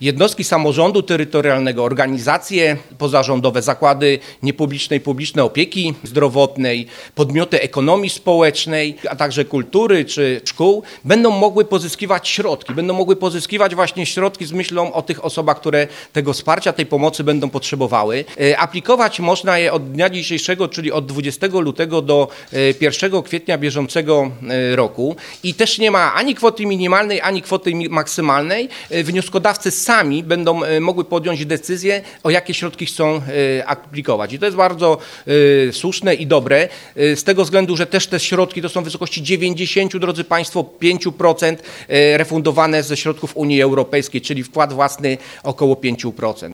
Jednostki samorządu terytorialnego, organizacje pozarządowe, zakłady niepublicznej, publicznej opieki zdrowotnej, podmioty ekonomii społecznej, a także kultury czy szkół będą mogły pozyskiwać środki, będą mogły pozyskiwać właśnie środki z myślą o tych osobach, które tego wsparcia, tej pomocy będą potrzebowały. E, Aplikować można je od dnia dzisiejszego, czyli od 20 lutego do e, 1 kwietnia bieżącego e, roku i też nie ma ani kwoty minimalnej, ani kwoty maksymalnej. E, Wnioskodawcy sami będą e, mogły podjąć decyzję, o jakie środki chcą e, aplikować. I to jest bardzo e, słuszne i dobre, z tego względu, że też te środki to są w wysokości 90, drodzy Państwo, 5% e, refundowane ze środków Unii Europejskiej, czyli wkład własny około 5%.